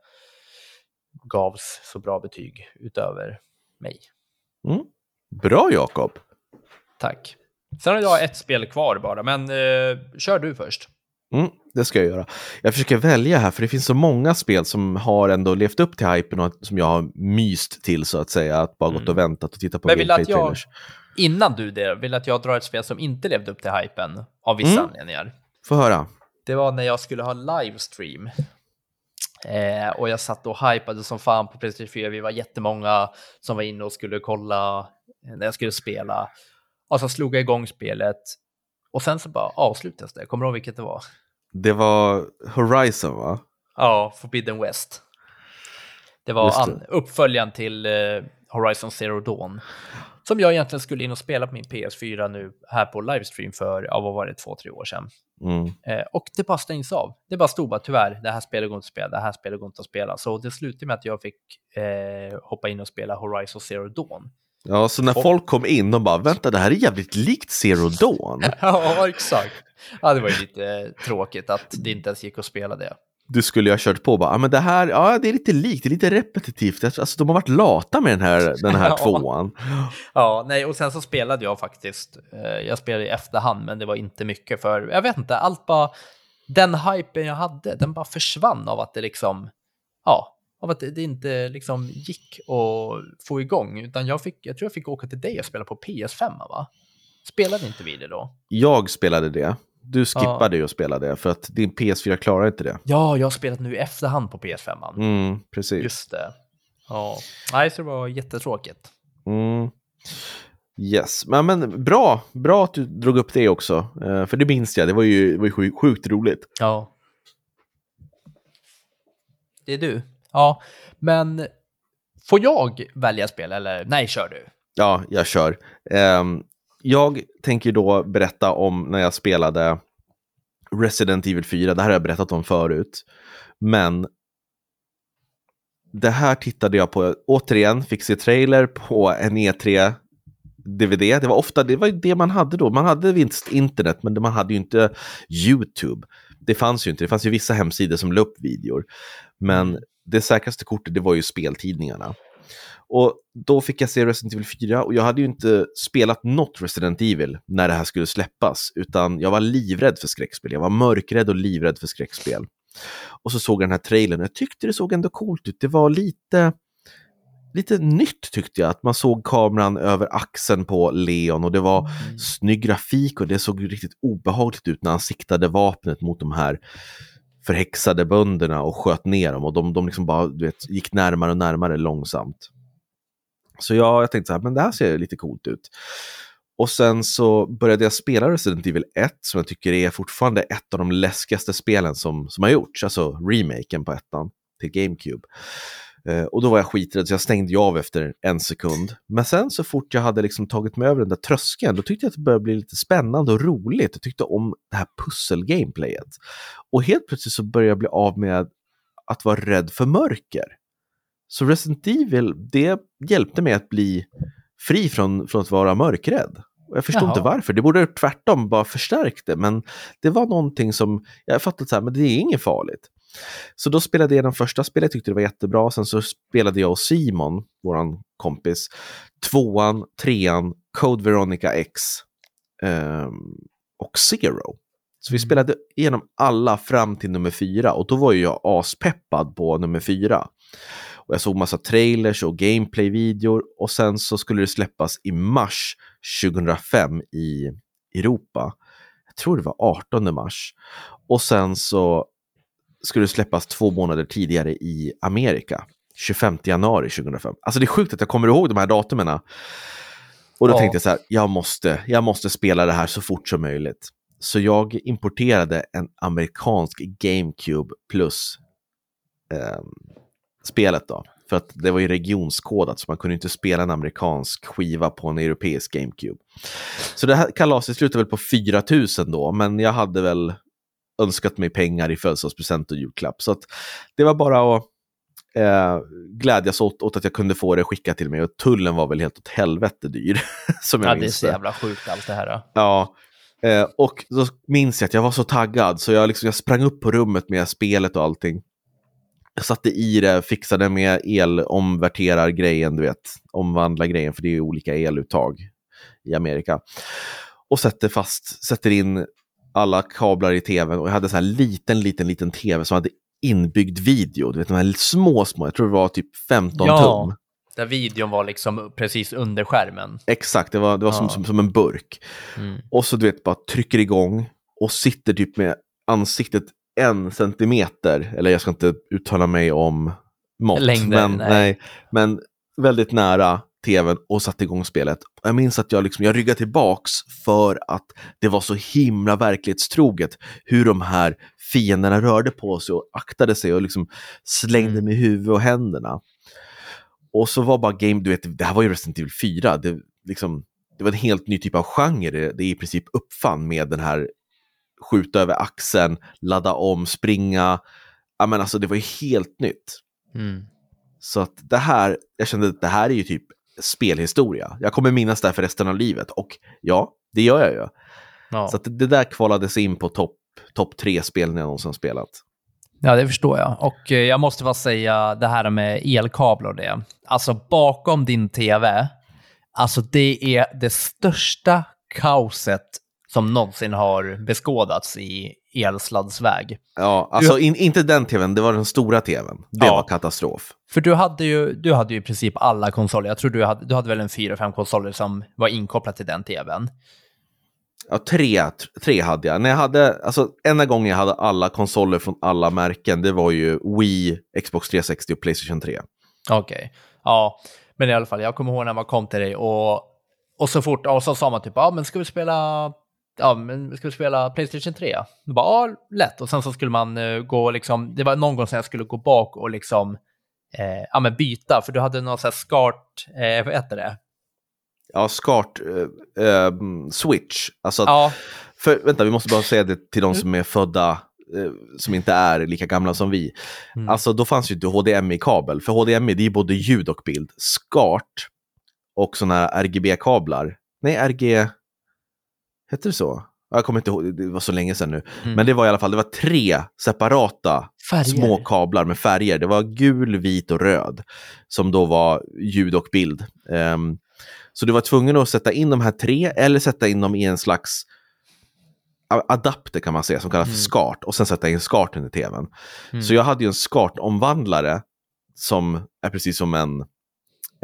gavs så bra betyg utöver mig. Mm. Bra Jakob! Tack. Sen har jag ett spel kvar bara, men eh, kör du först. Mm, det ska jag göra. Jag försöker välja här, för det finns så många spel som har ändå levt upp till hypen och som jag har myst till så att säga. Att bara gått Mm. och väntat och tittat på Men vill att jag-. Innan du det, vill att jag drar ett spel som inte levde upp till hypen av vissa Mm. anledningar. Få höra. Det var när jag skulle ha livestream. Eh, och jag satt och hypade som fan på Playstation 4. Vi var jättemånga som var inne och skulle kolla när jag skulle spela. Och så slog jag igång spelet. Och sen så bara avslutades det. Kommer du ihåg vilket det var? Det var Horizon va? Ja, Forbidden West. Det var an- uppföljaren till eh, Horizon Zero Dawn. Som jag egentligen skulle in och spela på min PS4 nu här på livestream för, ja vad var det, två, tre år sedan. Mm. Eh, och det bara stängs av. Det bara stod bara tyvärr, det här spelet går inte att spela, det här spelet går inte att spela. Så det slutade med att jag fick eh, hoppa in och spela Horizon Zero Dawn. Ja, så när Och- folk kom in, de bara, vänta, det här är jävligt likt Zero Dawn. [laughs] ja, exakt. Ja, det var ju lite eh, tråkigt att det inte ens gick att spela det. Du skulle ju ha kört på bara, ja men det här, ja det är lite likt, det är lite repetitivt. Alltså de har varit lata med den här, den här [laughs] Ja. tvåan. Ja, nej, och sen så spelade jag faktiskt. Eh, jag spelade i efterhand, men det var inte mycket för, jag vet inte, allt bara, den hypen jag hade, den bara försvann av att det liksom, ja, av att det, inte liksom gick att få igång, utan jag fick, jag tror jag fick åka till dig och spela på PS5, va? Spelade inte vi det då? Jag spelade det. Du skippade ju att spela det för att din PS4 klarar inte det. Ja, jag har spelat nu i efterhand på PS5. Mm, precis. Just det. Ja, nej, så det var jättetråkigt. Mm. Yes, men, men bra, bra att du drog upp det också. Eh, för det minns jag, det var ju, det var ju sjukt, sjukt roligt. Ja. Det är du. Ja, men får jag välja spel eller nej, kör du? Ja, jag kör. Ehm, jag tänker då berätta om när jag spelade Resident Evil 4. Det här har jag berättat om förut. Men det här tittade jag på, återigen, fick se trailer på en E3 DVD. Det var ofta det, var det man hade då. Man hade visst internet, men man hade ju inte YouTube. Det fanns ju inte. Det fanns ju vissa hemsidor som la upp videor. Men det säkraste kortet, det var ju speltidningarna. Och då fick jag se Resident Evil 4 och jag hade ju inte spelat något Resident Evil när det här skulle släppas, utan jag var livrädd för skräckspel. Jag var mörkrädd och livrädd för skräckspel. Och så såg jag den här trailern och jag tyckte det såg ändå coolt ut. Det var lite, lite nytt tyckte jag, att man såg kameran över axeln på Leon och det var snygg grafik och det såg riktigt obehagligt ut när han siktade vapnet mot de här förhäxade bönderna och sköt ner dem och de, de liksom bara du vet, gick närmare och närmare långsamt. Så jag, jag tänkte så här, men det här ser lite coolt ut. Och sen så började jag spela Resident Evil 1 som jag tycker är fortfarande ett av de läskigaste spelen som, som har gjorts, alltså remaken på ettan till GameCube. Eh, och då var jag skiträdd så jag stängde ju av efter en sekund. Men sen så fort jag hade liksom tagit mig över den där tröskeln, då tyckte jag att det började bli lite spännande och roligt. Jag tyckte om det här pussel-gameplayet. Och helt plötsligt så började jag bli av med att vara rädd för mörker. Så Resident Evil, det hjälpte mig att bli fri från, från att vara mörkrädd. Och jag förstår Jaha. inte varför, det borde tvärtom bara förstärkt det, men det var någonting som, jag fattade så här, men det är inget farligt. Så då spelade jag den första spelet, tyckte det var jättebra, sen så spelade jag och Simon, våran kompis, tvåan, trean, Code Veronica X ehm, och Zero. Så vi Mm. spelade igenom alla fram till nummer fyra och då var ju jag aspeppad på nummer fyra. Och jag såg massa trailers och gameplay-videor och sen så skulle det släppas i mars 2005 i Europa. Jag tror det var 18 mars. Och sen så skulle släppas två månader tidigare i Amerika. 25 januari 2005. Alltså det är sjukt att jag kommer ihåg de här datumen. Och då Ja. tänkte jag så här, jag måste, jag måste spela det här så fort som möjligt. Så jag importerade en amerikansk GameCube plus ehm, spelet då. För att det var ju regionskodat så man kunde inte spela en amerikansk skiva på en europeisk GameCube. Så det här kalaset slutade väl på 4000 då, men jag hade väl önskat mig pengar i födelsedagspresent och julklapp. Så det var bara att eh, glädjas åt, åt att jag kunde få det skickat till mig. Och tullen var väl helt åt helvete dyr. [laughs] som jag Ja, det är minns så det. jävla sjukt allt det här. Ja, eh, och då minns jag att jag var så taggad så jag, liksom, jag sprang upp på rummet med spelet och allting. Jag satte i det, fixade med elomverterar-grejen, du vet, omvandla grejen för det är ju olika eluttag i Amerika. Och sätter fast, sätter in alla kablar i tvn och jag hade sån här liten, liten, liten tv som hade inbyggd video. Du vet de här små, små, jag tror det var typ 15 Ja. tum. Där videon var liksom precis under skärmen. Exakt, det var, det var som, Ja. som, som en burk. Mm. Och så du vet, bara trycker igång och sitter typ med ansiktet en centimeter, eller jag ska inte uttala mig om mått, Längder, men, nej. nej, men väldigt nära tvn och satte igång spelet. Jag minns att jag, liksom, jag ryggade tillbaks för att det var så himla verklighetstroget hur de här fienderna rörde på sig och aktade sig och liksom slängde Mm. med huvud och händerna. Och så var bara Game, du vet, det här var ju Resident Evil 4. Det, liksom, det var en helt ny typ av genre det, det i princip uppfann med den här skjuta över axeln, ladda om, springa. Ja, men alltså det var ju helt nytt. Mm. Så att det här, jag kände att det här är ju typ spelhistoria. Jag kommer minnas det här för resten av livet. Och ja, det gör jag ju. Ja. Så det där kvalades in på topp top tre spel jag någonsin spelat. Ja, det förstår jag. Och eh, jag måste bara säga det här med elkablar och det. Alltså bakom din tv, alltså det är det största kaoset som någonsin har beskådats i elsladdsväg. Ja, alltså in, inte den tvn, det var den stora tvn. Det Ja. var katastrof. För du hade ju, du hade ju i princip alla konsoler. Jag tror du hade, du hade väl en fyra, fem konsoler som var inkopplade till den tvn. Ja, tre, tre hade jag. När jag hade, alltså enda gången jag hade alla konsoler från alla märken, det var ju Wii, Xbox 360 och Playstation 3. Okej. Ja, men i alla fall, jag kommer ihåg när man kom till dig och, och så fort, och så sa man typ, ja men ska vi spela, ja men vi spela Playstation 3? Då bara, ja, lätt. Och sen så skulle man eh, gå liksom, det var någon gång som jag skulle gå bak och liksom, eh, ja men byta, för du hade någon sån här skart, eh, vad heter det? Ja, SCART, eh, eh, Switch. Alltså, att- Ja, för, vänta, vi måste bara säga det till de som är födda, eh, som inte är lika gamla som vi. Mm. Alltså, då fanns ju inte HDMI-kabel. För HDMI, det är både ljud och bild. SCART och sådana här RGB-kablar. Nej, RG... Hette det så? Ja, Jag kommer inte ihåg, det var så länge sedan nu. Mm. Men det var i alla fall, det var tre separata färger. små kablar med färger. Det var gul, vit och röd som då var ljud och bild. Ehm, så du var tvungen att sätta in de här tre eller sätta in dem i en slags adapter kan man säga som kallas för Mm. SCART och sen sätta in SCART under tvn. Mm. Så jag hade ju en SCART-omvandlare som är precis som en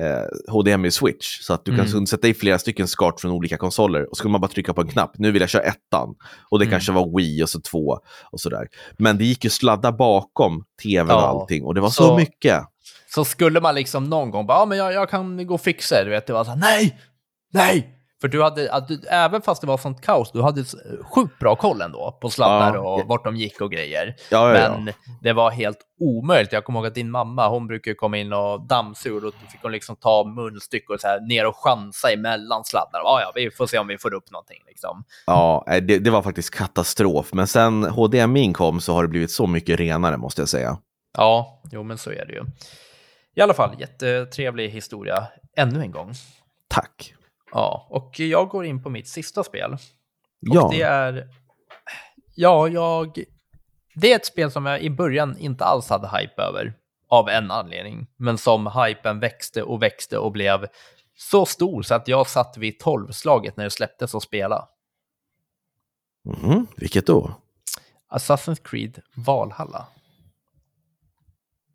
eh, HDMI-switch. Så att du Mm. kan sätta i flera stycken SCART från olika konsoler och så kan man bara trycka på en knapp. Nu vill jag köra ettan och det Mm. kanske var Wii och så två och sådär. Men det gick ju sladda bakom tvn och Ja. allting och det var så, Så- mycket. Så skulle man liksom någon gång bara, ja men jag, jag kan gå och fixa det, du vet, det var så här, nej, nej! För du hade, att du, även fast det var sånt kaos, du hade sjukt bra koll ändå på sladdar Ja. och vart de gick och grejer. Ja, ja, Men det var helt omöjligt. Jag kommer ihåg att din mamma, hon brukar komma in och dammsuga och då fick hon liksom ta munstyck och så här ner och chansa emellan sladdar. Ja, ja, vi får se om vi får upp någonting liksom. ja nej, det, det var faktiskt katastrof. Men sen HDMI kom så har det blivit så mycket renare måste jag säga. Ja, jo men så är det ju. I alla fall, jättetrevlig historia ännu en gång. Tack. Ja, och jag går in på mitt sista spel. Och Ja, det är... Ja, jag... Det är ett spel som jag i början inte alls hade hype över. Av en anledning. Men som hypen växte och växte och blev så stor så att jag satt vid tolvslaget när det släpptes och spela. Mhm, vilket då? Assassin's Creed Valhalla.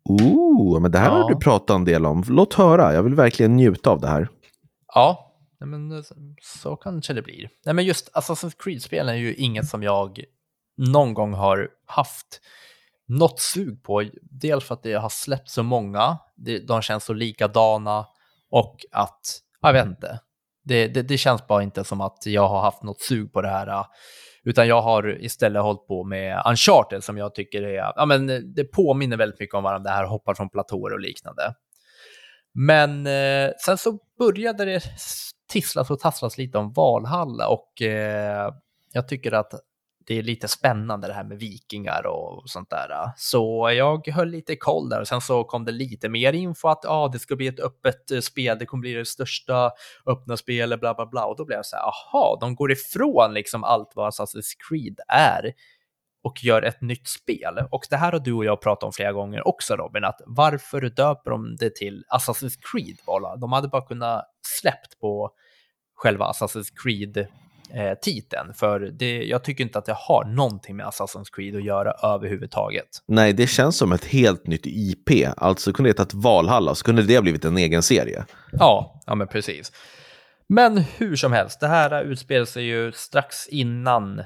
Ooh, men det här Ja. har du pratat en del om. Låt höra, jag vill verkligen njuta av det här. Ja, nej men eh, så, kanske det blir. Nej, men just Assassin's Creed-spelen är ju inget som jag någon gång har haft något sug på. Dels för att det har släppt så många, de känns så likadana och att, jag vet inte, det, det, det känns bara inte som att jag har haft något sug på det här. Eh, utan jag har istället hållit på med Uncharted som jag tycker är, ja men eh, det påminner väldigt mycket om varandra, det här hoppar från platåer och liknande. Men eh, sen så började det tisslas och tasslas lite om Valhalla och eh, jag tycker att det är lite spännande det här med vikingar och sånt där. Så jag höll lite koll där och sen så kom det lite mer info att ah, det ska bli ett öppet eh, spel, det kommer bli det största öppna spelet, bla bla bla. Och då blev jag så här, aha, de går ifrån liksom allt vad Assassin's Creed är och gör ett nytt spel. Och det här har du och jag pratat om flera gånger också Robin, att varför döper de det till Assassin's Creed? Valhalla? De hade bara kunnat släppt på själva Assassin's Creed eh, titeln, för det, jag tycker inte att det har någonting med Assassin's Creed att göra överhuvudtaget. Nej, det känns som ett helt nytt IP. Alltså kunde det hetat Valhalla så kunde det ha blivit en egen serie. Ja, ja men precis. Men hur som helst, det här utspelar sig ju strax innan,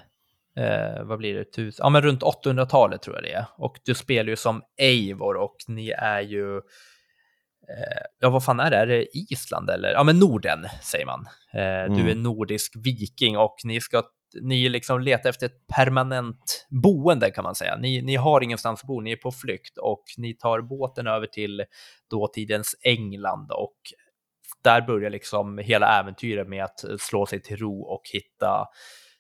eh, vad blir det, tus ja men runt 800-talet tror jag det är. Och du spelar ju som Eivor och ni är ju, eh, ja vad fan är det, är det Island eller, ja men Norden säger man. Eh, Du Mm. är nordisk viking och ni ska ni liksom letar efter ett permanent boende kan man säga. Ni, ni har ingenstans att bo, ni är på flykt och ni tar båten över till dåtidens England och där börjar liksom hela äventyret med att slå sig till ro och hitta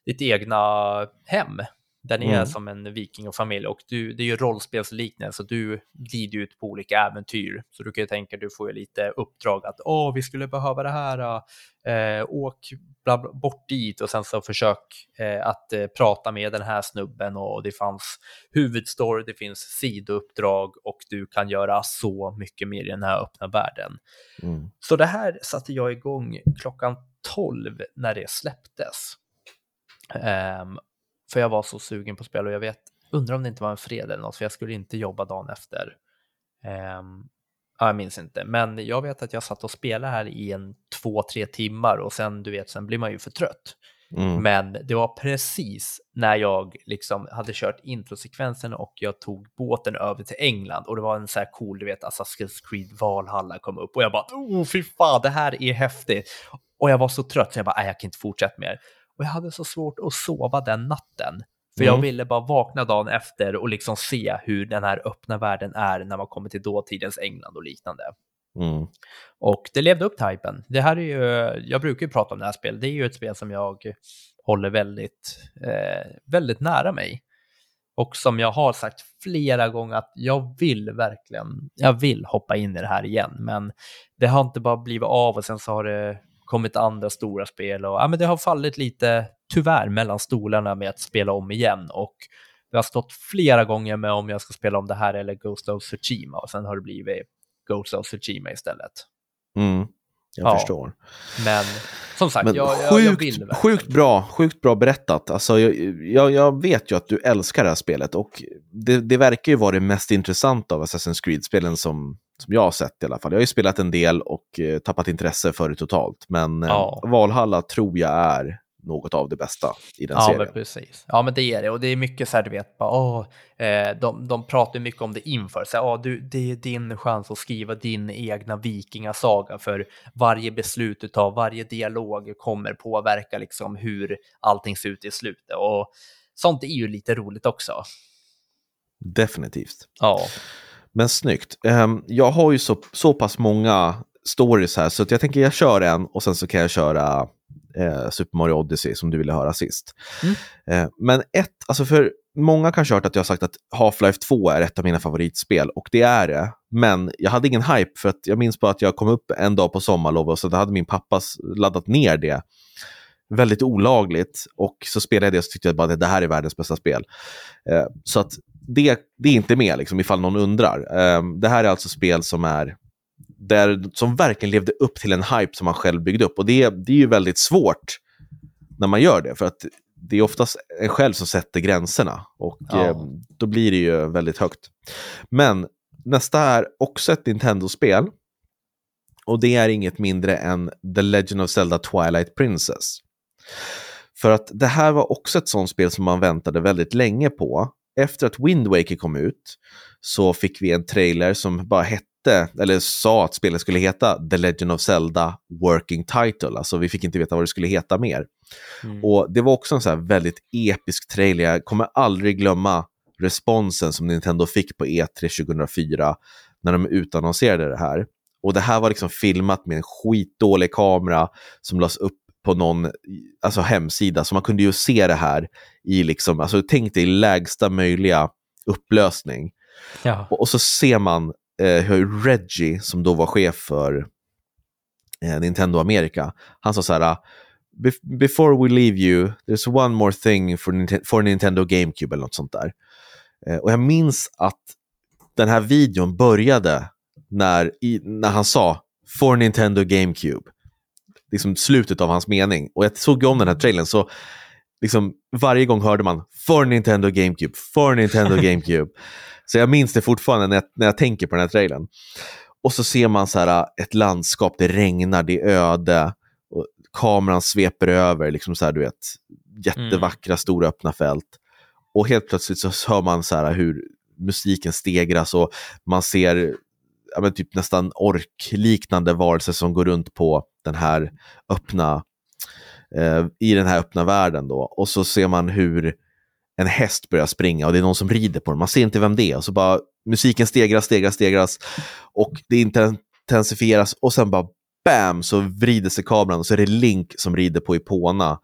ditt egna hem där ni mm. är som en vikingafamilj och du, det är ju rollspelsliknande så du glider ut på olika äventyr. Så du kan ju tänka, du får ju lite uppdrag att åh, vi skulle behöva det här, eh, åk bla, bla, bort dit och sen så försök eh, att eh, prata med den här snubben och det fanns huvudstory, det finns sidouppdrag och du kan göra så mycket mer i den här öppna världen. Mm. Så det här satte jag igång klockan 12 när det släpptes. Um, för jag var så sugen på spel och jag vet, undrar om det inte var en fredag eller något, för jag skulle inte jobba dagen efter. Um, ja, jag minns inte, men jag vet att jag satt och spelade här i en två, tre timmar och sen, du vet, sen blir man ju för trött. Mm. Men det var precis när jag liksom hade kört introsekvensen och jag tog båten över till England och det var en så här cool, du vet, Assassin's Creed Valhalla kom upp och jag bara, oh fy fan, det här är häftigt. Och jag var så trött så jag bara, nej, jag kan inte fortsätta mer. Och jag hade så svårt att sova den natten. För mm. jag ville bara vakna dagen efter och liksom se hur den här öppna världen är när man kommer till dåtidens England och liknande. Mm. Och det levde upp till hypen. Det här är ju, jag brukar ju prata om det här spelet, det är ju ett spel som jag håller väldigt, eh, väldigt nära mig. Och som jag har sagt flera gånger att jag vill verkligen, jag vill hoppa in i det här igen, men det har inte bara blivit av och sen så har det kommit andra stora spel och ja, men det har fallit lite, tyvärr, mellan stolarna med att spela om igen och det har stått flera gånger med om jag ska spela om det här eller Ghost of Tsushima och sen har det blivit Ghost of Tsushima istället. Mm, jag ja, förstår. Men som sagt, men jag, sjukt, jag, vill verkligen. Sjukt bra, sjukt bra berättat. Alltså, jag, jag, jag, vet ju att du älskar det här spelet och det, det verkar ju vara det mest intressanta av Assassin's Creed-spelen som, som jag har sett i alla fall. Jag har ju spelat en del och eh, tappat intresse för det totalt. Men eh, ja. Valhalla tror jag är något av det bästa i den ja, serien. Men precis. Ja, men det är det. Och det är mycket så här, du vet, bara, åh, eh, de, de pratar mycket om det inför. Så, åh, du, det är din chans att skriva din egna vikingasaga, för varje beslut du tar, varje dialog kommer påverka liksom hur allting ser ut i slutet. Och sånt är ju lite roligt också. Definitivt. Ja. Men snyggt. Um, jag har ju så, så pass många stories här så jag tänker jag kör en och sen så kan jag köra eh, Super Mario Odyssey som du ville höra sist. Mm. Eh, men ett, alltså för många kanske hört att jag har sagt att Half-Life 2 är ett av mina favoritspel och det är det. Men jag hade ingen hype för att jag minns bara att jag kom upp en dag på sommarlov och så hade min pappa laddat ner det väldigt olagligt och så spelade jag det och så tyckte jag bara att det här är världens bästa spel. Eh, så att det, det är inte med liksom, ifall någon undrar. Eh, det här är alltså spel som är där, som verkligen levde upp till en hype som man själv byggde upp. Och det, det är ju väldigt svårt när man gör det, för att det är oftast en själv som sätter gränserna och ja. eh, då blir det ju väldigt högt. Men nästa är också ett Nintendo-spel och det är inget mindre än The Legend of Zelda Twilight Princess. För att det här var också ett sånt spel som man väntade väldigt länge på. Efter att Wind Waker kom ut så fick vi en trailer som bara hette eller sa att spelet skulle heta The Legend of Zelda Working Title. Alltså vi fick inte veta vad det skulle heta mer. Mm. Och det var också en så väldigt episk trailer. Jag kommer aldrig glömma responsen som Nintendo fick på E3 2004 när de utannonserade det här. Och det här var liksom filmat med en skitdålig kamera som lades upp på någon alltså hemsida. Så man kunde ju se det här i, liksom, alltså tänk dig lägsta möjliga upplösning. Ja. Och, och, så ser man eh, hur Reggie, som då var chef för eh, Nintendo Amerika, han sa så här, before we leave you, there's one more thing for, for Nintendo GameCube eller något sånt där. Eh, och jag minns att den här videon började när, i, när han sa for Nintendo GameCube. Liksom slutet av hans mening. Och jag såg om den här trailern så liksom varje gång hörde man for Nintendo GameCube, for Nintendo [laughs] GameCube. Så jag minns det fortfarande när jag, när jag tänker på den här trailern. Och så ser man så här, ett landskap, det regnar, det är öde. Och kameran sveper över, liksom så här, du vet, jättevackra mm. stora öppna fält. Och helt plötsligt så hör man så här hur musiken stegras och man ser ja, men typ nästan orkliknande varelser som går runt på den här öppna eh, i den här öppna världen då. Och så ser man hur en häst börjar springa och det är någon som rider på den. Man ser inte vem det är. Och så bara musiken stegras, stegras, stegras och det intensifieras och sen bara bam så vrider sig kameran och så är det Link som rider på Ipona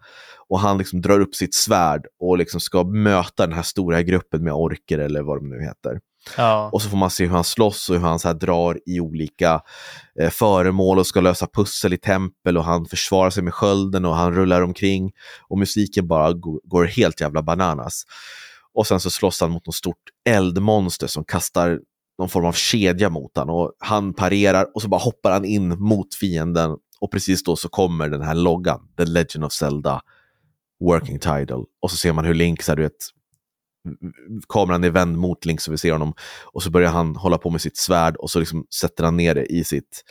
och han liksom drar upp sitt svärd och liksom ska möta den här stora gruppen med orker eller vad de nu heter. Ja. Och så får man se hur han slåss och hur han så här drar i olika eh, föremål och ska lösa pussel i tempel och han försvarar sig med skölden och han rullar omkring och musiken bara går helt jävla bananas. Och sen så slåss han mot något stort eldmonster som kastar någon form av kedja mot honom och han parerar och så bara hoppar han in mot fienden och precis då så kommer den här loggan, The Legend of Zelda Working Title och så ser man hur Link, så här, du vet, kameran är vänd mot Link så vi ser honom och så börjar han hålla på med sitt svärd och så liksom sätter han ner det i sitt,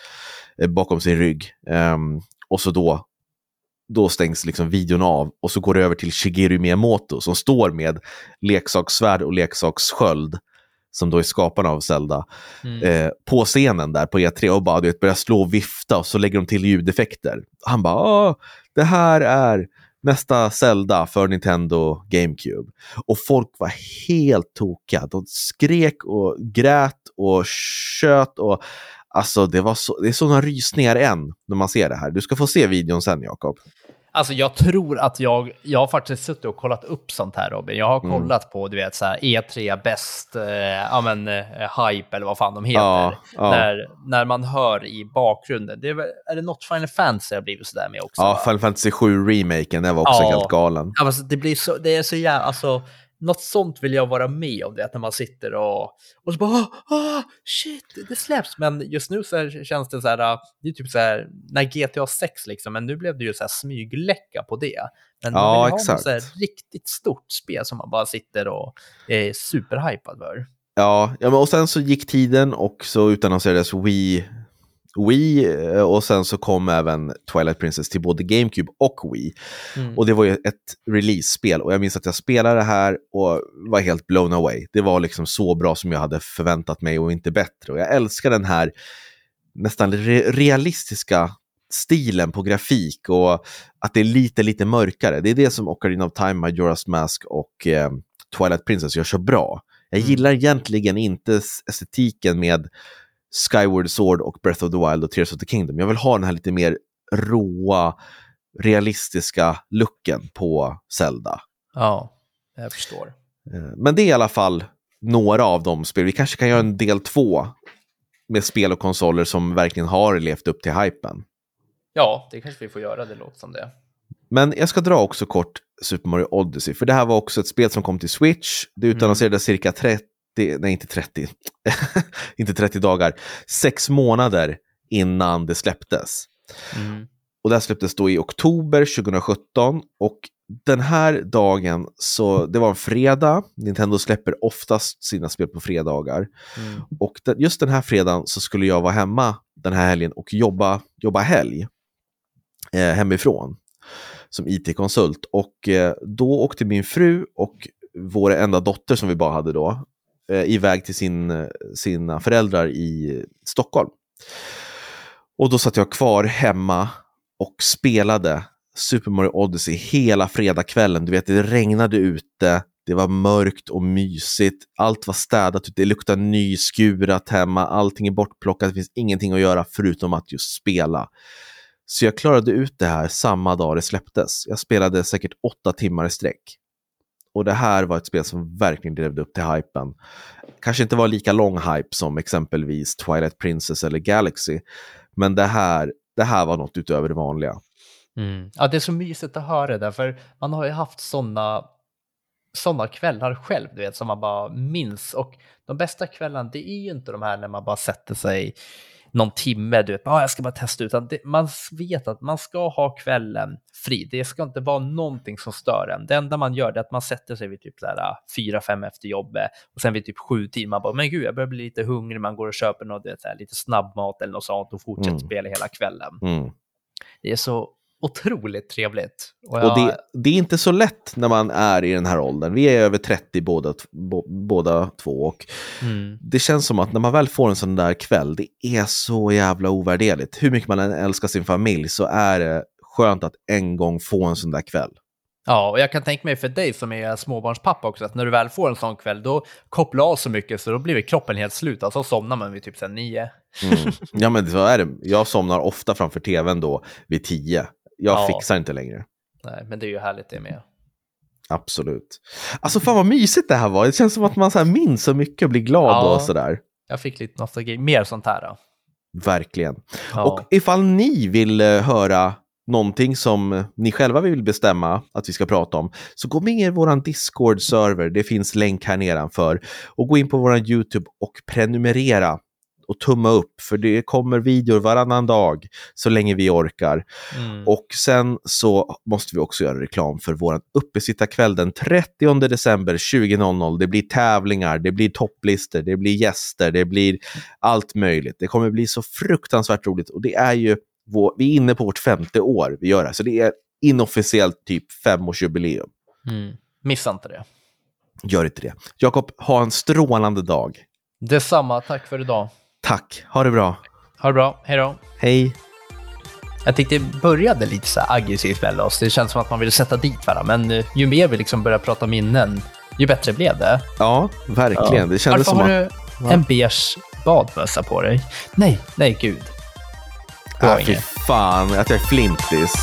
eh, bakom sin rygg. Um, och så då, då stängs liksom videon av och så går det över till Shigeru Miyamoto som står med leksakssvärd och leksakssköld som då är skaparna av Zelda, mm. eh, på scenen där på E3 och bara du vet, börjar slå och vifta och så lägger de till ljudeffekter. Han bara, det här är nästa Zelda för Nintendo GameCube. Och folk var helt tokiga. De skrek och grät och tjöt och alltså det, var så, det är sådana rysningar än när man ser det här. Du ska få se videon sen, Jakob. Alltså jag tror att jag, jag har faktiskt suttit och kollat upp sånt här Robin. Jag har mm. kollat mm. på, du vet, så här E3 bäst, eh, ja men, eh, hype eller vad fan de heter. Ja, ja. När, när man hör i bakgrunden. Det är, är det något Final Fantasy har blivit sådär med också? Ja, va? Final Fantasy 7 remaken, den var också ja. helt galen. Ja, alltså, det, blir så, det är så jävla, alltså något sånt vill jag vara med om, det när man sitter och, och så bara oh, oh, shit, det släpps. Men just nu så känns det så här, äh, det är typ så här, när GTA 6 liksom, men nu blev det ju så här smygläcka på det. Men man ja, vill ha exakt. något så riktigt stort spel som man bara sitter och är superhypad för. Ja, ja men och sen så gick tiden och så utannonserades Wii Wii eh, och sen så kom även Twilight Princess till både GameCube och Wii. Mm. Och det var ju ett release-spel och jag minns att jag spelade det här och var helt blown away. Det var liksom så bra som jag hade förväntat mig och inte bättre. Och jag älskar den här nästan re realistiska stilen på grafik och att det är lite, lite mörkare. Det är det som Ocarina of Time, Majora's Mask och eh, Twilight Princess gör så bra. Jag mm. gillar egentligen inte estetiken med Skyward Sword och Breath of the Wild och Tears of the Kingdom. Jag vill ha den här lite mer råa, realistiska looken på Zelda. Ja, jag förstår. Eh, men det är i alla fall några av de spel. Vi kanske kan göra en del två med spel och konsoler som verkligen har levt upp till hypen. Ja, det kanske vi får göra, det låter som det. Men jag ska dra också kort Super Mario Odyssey, för det här var också ett spel som kom till Switch. Det utannonserades mm. cirka 30 nej inte 30, [laughs] inte 30 dagar, sex månader innan det släpptes. Mm. Och det här släpptes då i oktober 2017 och den här dagen, så det var en fredag, Nintendo släpper oftast sina spel på fredagar. Mm. Och just den här fredagen så skulle jag vara hemma den här helgen och jobba, jobba helg eh, hemifrån som IT-konsult. Och eh, då åkte min fru och vår enda dotter som vi bara hade då, eh, iväg till sin, eh, sina föräldrar i Stockholm. Och då satt jag kvar hemma och spelade Super Mario Odyssey hela fredagskvällen. Du vet, det regnade ute, det var mörkt och mysigt, allt var städat, det luktade nyskurat hemma, allting är bortplockat, det finns ingenting att göra förutom att just spela. Så jag klarade ut det här samma dag det släpptes. Jag spelade säkert åtta timmar i sträck. Och det här var ett spel som verkligen levde upp till hypen. Kanske inte var lika lång hype som exempelvis Twilight Princess eller Galaxy, men det här, det här var något utöver det vanliga. Mm. Ja, det är så mysigt att höra det, där, för man har ju haft sådana sådana kvällar själv, du vet, som man bara minns. Och de bästa kvällarna, det är ju inte de här när man bara sätter sig någon timme, du vet, ah, jag ska bara testa, utan det, man vet att man ska ha kvällen fri. Det ska inte vara någonting som stör en. Det enda man gör är att man sätter sig vid typ ah, fyra, fem efter jobbet och sen vid typ sju tid, man bara, men gud, jag börjar bli lite hungrig, man går och köper något, vet, så här, lite snabbmat eller något sånt och fortsätter mm. spela hela kvällen. Mm. Det är så otroligt trevligt. Och, jag... och det, det, är inte så lätt när man är i den här åldern. Vi är över 30 båda, båda två. Och mm. Det känns som att när man väl får en sån där kväll, det är så jävla ovärderligt. Hur mycket man än älskar sin familj så är det skönt att en gång få en sån där kväll. Ja, och jag kan tänka mig för dig som är småbarnspappa också, att när du väl får en sån kväll, då kopplar av så mycket så då blir kroppen helt slut. Alltså somnar man vid typ sen nio. Mm. Ja, men så är det. Jag somnar ofta framför tvn då vid tio. Jag Ja. fixar inte längre. Nej, men det är ju härligt det med. Absolut. Alltså fan vad mysigt det här var. Det känns som att man så här minns så mycket och blir glad Ja. och sådär. Jag fick lite nostalgi, mer sånt här. Då. Verkligen. Ja. Och ifall ni vill eh, höra någonting som ni själva vill bestämma att vi ska prata om, så gå med i vår Discord-server. Det finns länk här nedanför. Och gå in på vår YouTube och prenumerera och tumma upp, för det kommer videor varannan dag så länge vi orkar. Mm. Och sen så måste vi också göra reklam för vår uppesittarkväll den 30 december 20.00. Det blir tävlingar, det blir topplistor, det blir gäster, det blir allt möjligt. Det kommer bli så fruktansvärt roligt och det är ju, vår, vi är inne på vårt femte år vi gör det så det är inofficiellt typ femårsjubileum. Mm. Missa inte det. Gör inte det. Jakob, ha en strålande dag. Detsamma, tack för idag. Tack, ha det bra. Ha det bra, hej då. Hej. Jag tyckte det började lite så aggressivt mellan oss. Det känns som att man ville sätta dit varandra, men eh, ju mer vi liksom började prata minnen, ju bättre blev det. Ja, verkligen. Det kändes Varför som har att... du en beige badmössa på dig? Nej, nej gud. Ah, fy fan, att jag är flintis.